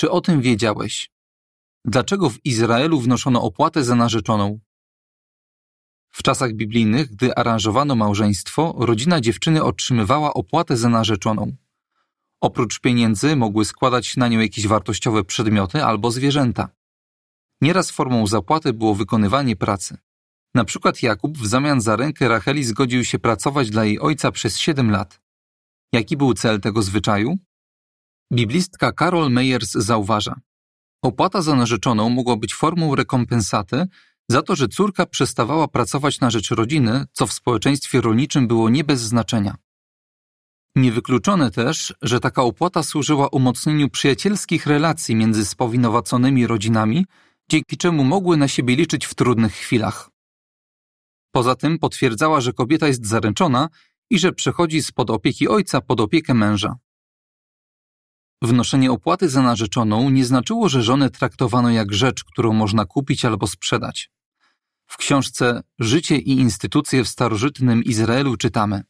Czy o tym wiedziałeś? Dlaczego w Izraelu wnoszono opłatę za narzeczoną? W czasach biblijnych, gdy aranżowano małżeństwo, rodzina dziewczyny otrzymywała opłatę za narzeczoną. Oprócz pieniędzy mogły składać na nią jakieś wartościowe przedmioty albo zwierzęta. Nieraz formą zapłaty było wykonywanie pracy. Na przykład Jakub w zamian za rękę Racheli zgodził się pracować dla jej ojca przez siedem lat. Jaki był cel tego zwyczaju? Biblistka Carol Meyers zauważa. Opłata za narzeczoną mogła być formą rekompensaty za to, że córka przestawała pracować na rzecz rodziny, co w społeczeństwie rolniczym było nie bez znaczenia. Niewykluczone też, że taka opłata służyła umocnieniu przyjacielskich relacji między spowinowaconymi rodzinami, dzięki czemu mogły na siebie liczyć w trudnych chwilach. Poza tym potwierdzała, że kobieta jest zaręczona i że przechodzi spod opieki ojca pod opiekę męża. Wnoszenie opłaty za narzeczoną nie znaczyło, że żonę traktowano jak rzecz, którą można kupić albo sprzedać. W książce Życie i instytucje w starożytnym Izraelu czytamy: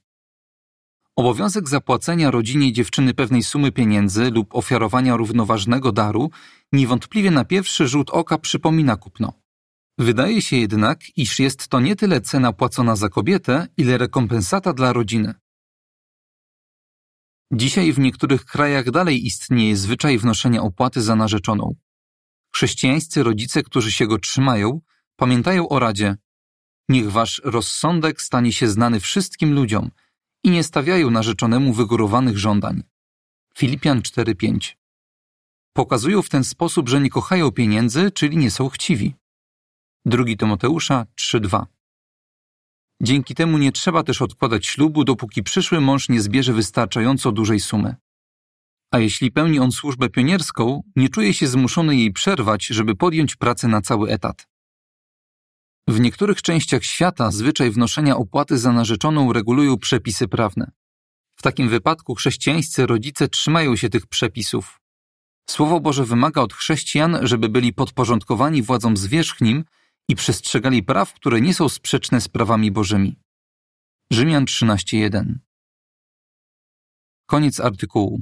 Obowiązek zapłacenia rodzinie dziewczyny pewnej sumy pieniędzy lub ofiarowania równoważnego daru niewątpliwie na pierwszy rzut oka przypomina kupno. Wydaje się jednak, iż jest to nie tyle cena płacona za kobietę, ile rekompensata dla rodziny. Dzisiaj w niektórych krajach dalej istnieje zwyczaj wnoszenia opłaty za narzeczoną. Chrześcijańscy rodzice, którzy się go trzymają, pamiętają o radzie Niech wasz rozsądek stanie się znany wszystkim ludziom i nie stawiają narzeczonemu wygórowanych żądań. Filipian 4:5 Pokazują w ten sposób, że nie kochają pieniędzy, czyli nie są chciwi. 2 Tymoteusza 3:2 Dzięki temu nie trzeba też odkładać ślubu, dopóki przyszły mąż nie zbierze wystarczająco dużej sumy. A jeśli pełni on służbę pionierską, nie czuje się zmuszony jej przerwać, żeby podjąć pracę na cały etat. W niektórych częściach świata zwyczaj wnoszenia opłaty za narzeczoną regulują przepisy prawne. W takim wypadku chrześcijańscy rodzice trzymają się tych przepisów. Słowo Boże wymaga od chrześcijan, żeby byli podporządkowani władzom zwierzchnim i przestrzegali praw, które nie są sprzeczne z prawami Bożymi. Rzymian 13:1 Koniec artykułu.